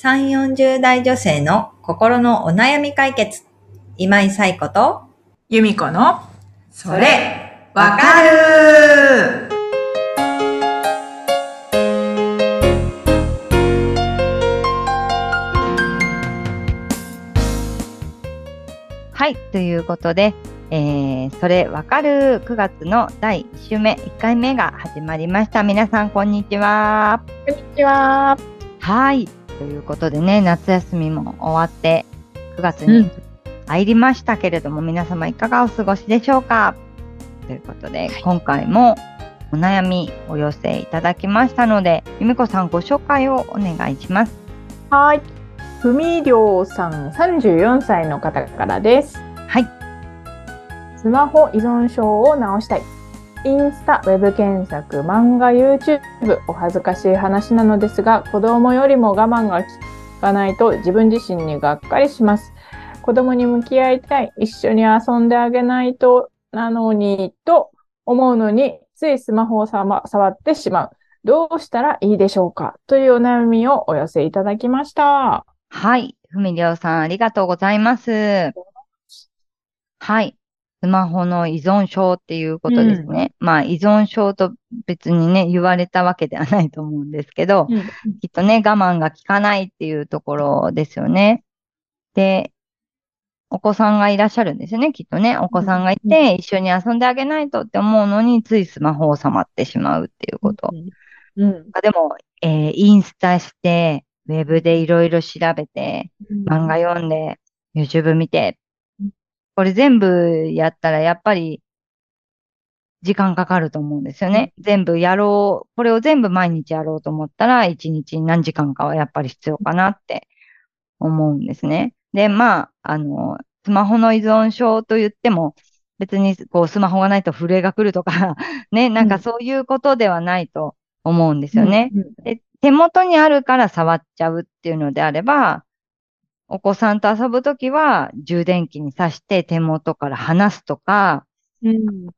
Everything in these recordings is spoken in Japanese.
3、40代女性の心のお悩み解決。今井彩子と、由美子の、それ、わかるはい、ということで、えー、それわかる9月の第1週目、1回目が始まりました。皆さん、こんにちは。こんにちは。はい、ということでね、夏休みも終わって、9月に入りましたけれども、皆様いかがお過ごしでしょうか？ということで、今回もお悩みお寄せいただきましたので、由美子さんご紹介をお願いします。はい。ふみりょうさん、34歳の方からです。はい。スマホ依存症を治したい。インスタ、ウェブ検索、漫画、YouTube、お恥ずかしい話なのですが、子供よりも我慢が効かないと自分自身にがっかりします。子供に向き合いたい。一緒に遊んであげないとなのに、と思うのに、ついスマホをさま触ってしまう。どうしたらいいでしょうか？というお悩みをお寄せいただきました。はい。ふみりょうさん、ありがとうございます。はい。スマホの依存症っていうことですね。まあ、依存症と別にね、言われたわけではないと思うんですけど、きっとね、我慢が効かないっていうところですよね。で、お子さんがいらっしゃるんですよね、きっとね。お子さんがいうんて、一緒に遊んであげないとって思うのに、ついスマホを触ってしまうっていうこと。うん。でも、えーインスタして、ウェブでいろいろ調べて、漫画読んで、YouTube 見てうん、これ全部やったらやっぱり時間かかると思うんですよね。全部やろう、これを全部毎日やろうと思ったら1日に何時間かはやっぱり必要かなって思うんですね。で、まあ、あの、スマホの依存症と言っても別にこうスマホがないと震えが来るとか、ね、なんかそういうことではないと思うんですよね。うん。で、手元にあるから触っちゃうっていうのであれば、お子さんと遊ぶときは充電器に挿して手元から離すとか、うん。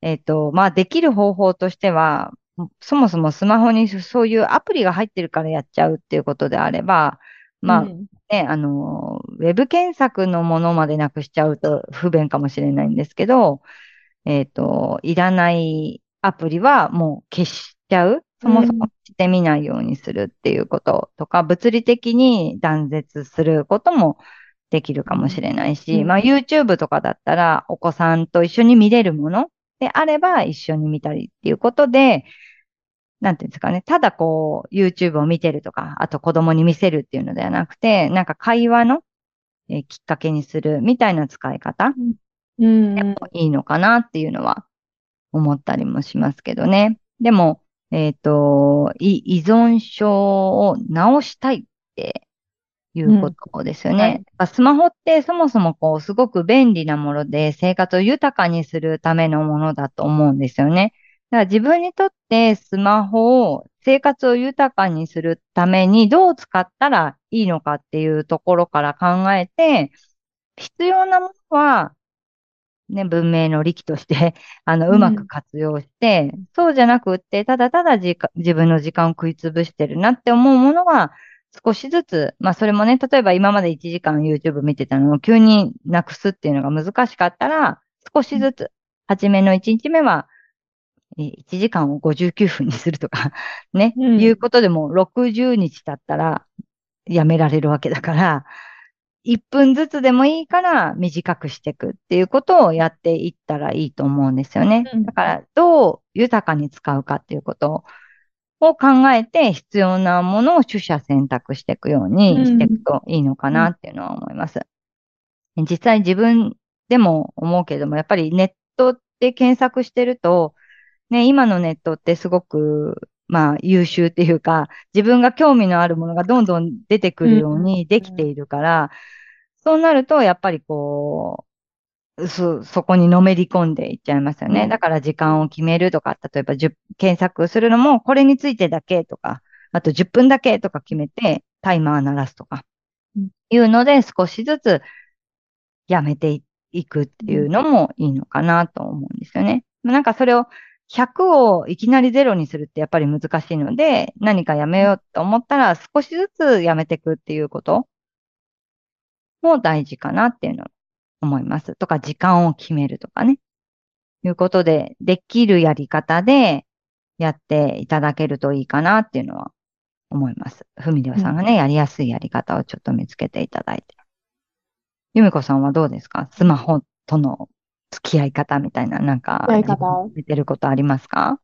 えっと、まあ、できる方法としては、そもそもスマホにそういうアプリが入ってるからやっちゃうっていうことであれば、まあ、うんね、あの、ウェブ検索のものまでなくしちゃうと不便かもしれないんですけど、えっと、いらないアプリはもう消しちゃう。そもそもしてみないようにするっていうこととか、物理的に断絶することもできるかもしれないし、うんまあ YouTube とかだったらお子さんと一緒に見れるものであれば一緒に見たりっていうことで、なんていうんですかね。ただこう、YouTube を見てるとか、あと子供に見せるっていうのではなくて、なんか会話の、えーきっかけにするみたいな使い方うん。でもいいのかなっていうのは思ったりもしますけどね。でも、えっと、い依存症を治したいっていうことですよね。うんはいまあスマホってそもそもこう、すごく便利なもので生活を豊かにするためのものだと思うんですよね。だから自分にとってスマホを生活を豊かにするためにどう使ったらいいのかっていうところから考えて、必要なものは、ね、文明の利器として、あの、うん。うまく活用して、そうじゃなくって、ただただ自分の時間を食いつぶしてるなって思うものは、少しずつ、まあそれもね、例えば今まで1時間 YouTube 見てたのを急になくすっていうのが難しかったら、少しずつ、初めの1日目は、えー1時間を59分にするとか、ね、うん。いうことでも60日経ったらやめられるわけだから、1分ずつでもいいから短くしていくっていうことをやっていったらいいと思うんですよね。うん。だから、どう豊かに使うかっていうことを考えて必要なものを取捨選択していくようにしていくといいのかなっていうのは思います。実際自分でも思うけれども、やっぱりネットで検索してると、ね、今のネットってすごく、まあ優秀っていうか、自分が興味のあるものがどんどん出てくるようにできているから、そうなると、やっぱりこう、そ、そこにのめり込んでいっちゃいますよね。うんだから時間を決めるとか、例えば10検索するのも、これについてだけとか、あと10分だけとか決めて、タイマー鳴らすとかうん、いうので少しずつやめていいくっていうのもいいのかなと思うんですよね。なんかそれを100をいきなりゼロにするってやっぱり難しいので、何かやめようと思ったら少しずつやめていくっていうことも大事かなっていうのを思います。とか、時間を決めるとかね。いうことで、できるやり方でやっていただけるといいかなっていうのは思います。ふみりょうさんがね、やりやすいやり方をちょっと見つけていただいて。ゆみこさんはどうですか？スマホとの付き合い方みたいな、なんか、見てることありますか？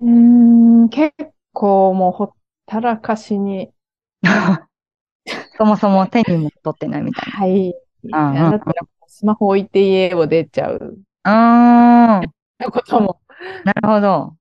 うん、結構もうほったらかしに、そもそも手にも取ってないみたいはい。うんうんだったらスマホ置いて家を出ちゃうな。あー、こともなるほど。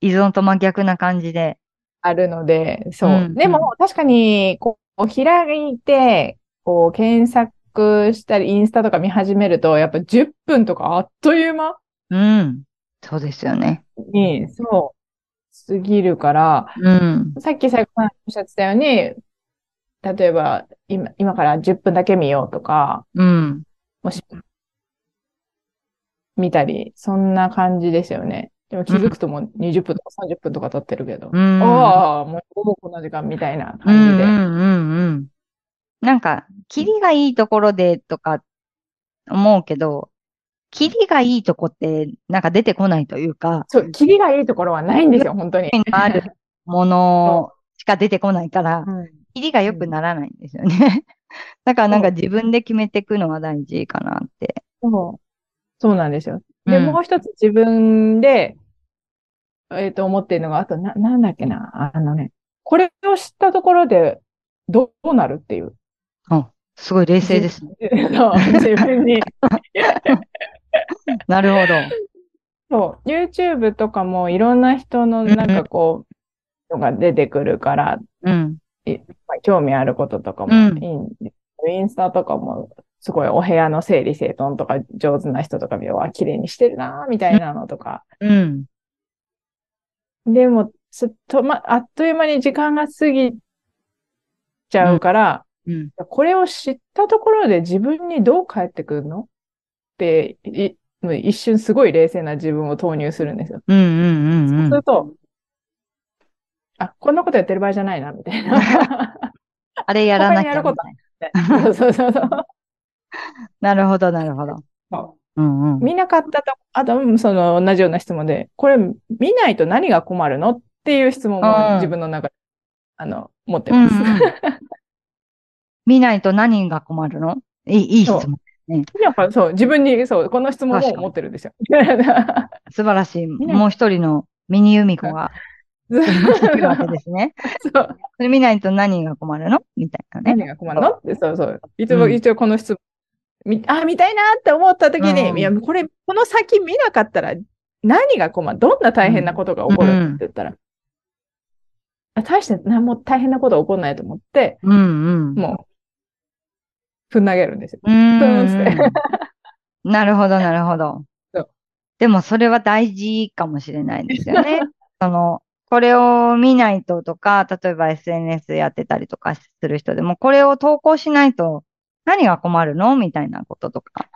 依存と真逆な感じで。あるので、そう。うんでも、確かに、こう、開いて、こう、検索したり、インスタとか見始めると、やっぱ10分とかあっという間うん。そうですよね。に、そう、過ぎるから、うん。さっき最後おっしゃってたように、例えば、今、今から10分だけ見ようとか、うん。もし、見たり、そんな感じですよね。でも気づくともう20分とか30分とか経ってるけど、うん。ああ、もうもうこんな時間みたいなうん感じで。うんうんうん。なんか、キリがいいところでとか思うけど、キリがいいとこってなんか出てこないというか、そう、キリがいいところはないんですよ、本当に。縁があるものしか出てこないから、うんキリが良くならないんですよね。だからなんか自分で決めていくのは大事かなって。そう。そうなんですよ。で、うんもう一つ自分で、えっと、思っているのが、あと、な、なんだっけな、あのね、これを知ったところで、どうなるっていう。あ、すごい冷静ですね。そう自分に。なるほど。そう。YouTube とかもいろんな人のなんかこう、のが出てくるから、うん。まあ興味あることとかもうんいいんで、インスタとかも、すごいお部屋の整理整頓とか上手な人とか見は綺麗にしてるな、みたいなのとか。うん。でも、と、ま、あっという間に時間が過ぎちゃうから、うん。これを知ったところで自分にどう返ってくるの？って、い一瞬すごい冷静な自分を投入するんですよ。うんうんうんそううん。すると、あ、こんなことやってる場合じゃないな、みたいな。あれやらなきゃみ他にやることたいな。そうそうそう。なるほど、なるほど。そうんうん。見なかったと、あと、うんその同じような質問で、これ見ないと何が困るのっていう質問うんも自分の中で、あの、持ってうんうんます。見ないと何が困るの？いい、いい質問。やっぱそう、自分に、そう、この質問も持ってるんですよ。素晴らしいもう一人のミニユミコがわけですね。そうそれ見ないと何が困るの？みたいなね。何が困るの？って、そうそう。いつも、うん一応この質問、みあ、見たいなって思った時に、うんいや、これ、この先見なかったら何が困る？どんな大変なことが起こる？って言ったら、あ大して何も大変なことは起こらないと思って、うんうん。もう、ふん投げるんですよ。なるほど、なるほど。でもそれは大事かもしれないですよね。その、これを見ないととか、例えば SNS やってたりとかする人でも、これを投稿しないと何が困るの？みたいなこととか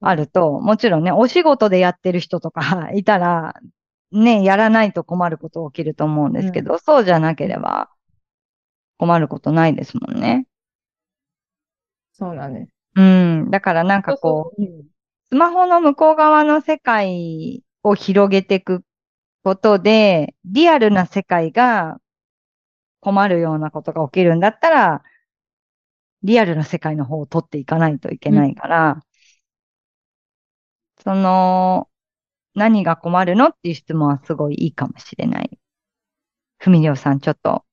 あると、もちろんね、お仕事でやってる人とか いたら、ね、やらないと困ること起きると思うんですけど、そうじゃなければ困ることないですもんね。そうなんです。うん。だからなんかこうスマホの向こう側の世界を広げていくことで、リアルな世界が困るようなことが起きるんだったら、リアルな世界の方を取っていかないといけないから、その、何が困るのっていう質問はすごいいいかもしれない。ふみりょうさん、ちょっと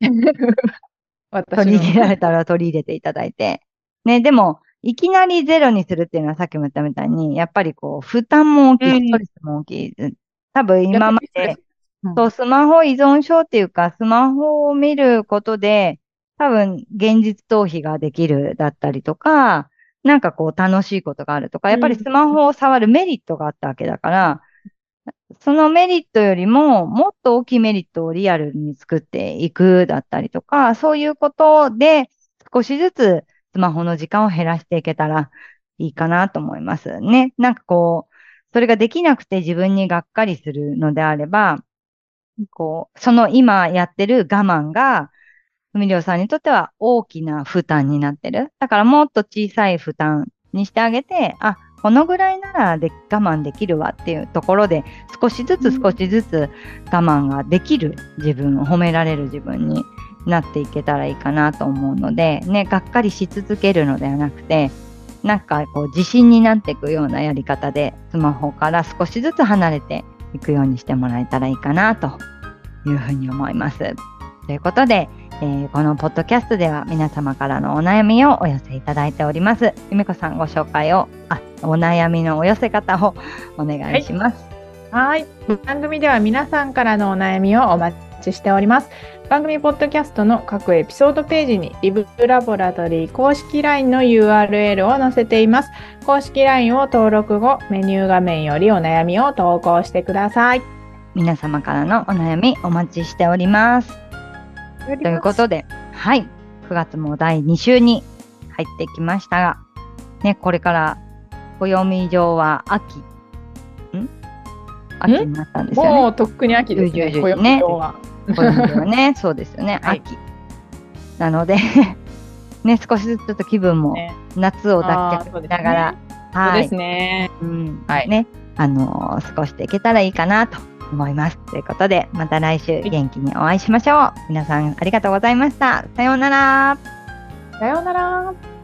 私取り入れられの。たら取り入れていただいて。ね、でも、いきなりゼロにするっていうのはさっきも言ったみたいに、やっぱりこう、負担も大きい、うんストレスも大きい。多分今まで、うん。そう、スマホ依存症っていうか、スマホを見ることで、多分現実逃避ができるだったりとか、なんかこう楽しいことがあるとか、やっぱりうん。スマホを触るメリットがあったわけだから、そのメリットよりも、もっと大きいメリットをリアルに作っていくだったりとか、そういうことで少しずつスマホの時間を減らしていけたらいいかなと思いますね。なんかこう、それができなくて自分にがっかりするのであれば、こう、その今やってる我慢が、ふみりょうさんにとっては大きな負担になってる。だからもっと小さい負担にしてあげて、あ、このぐらいならで我慢できるわっていうところで、少しずつ少しずつ我慢ができる自分を褒められる自分になっていけたらいいかなと思うので、ね、がっかりし続けるのではなくて、なんかこう自信になっていくようなやり方で、スマホから少しずつ離れていくようにしてもらえたらいいかなというふうに思います。ということで、えー、このポッドキャストでは皆様からのお悩みをお寄せいただいております。ゆめこさんご紹介を、あ、お悩みのお寄せ方をお願いします。はい。番組では皆さんからのお悩みをお待ちしております。番組ポッドキャストの各エピソードページにリブラボラトリー公式 LINE の URL を載せています。公式 LINE を登録後、メニュー画面よりお悩みを投稿してください。皆様からのお悩みお待ちしております。ということで、はい。9月も第2週に入ってきましたが、ね、これから暦上は秋。ん秋になったんですよね。もうとっくに秋ですね。暦上は。暦はね、そうですよね。秋。なのでね、少しずつちょっと気分も夏を脱却しながら、はい。ですね。うん。はい。ね、あのー、過ごしていけたらいいかなと思います。ということで、また来週元気にお会いしましょう。皆さんありがとうございました。さようなら。さようなら。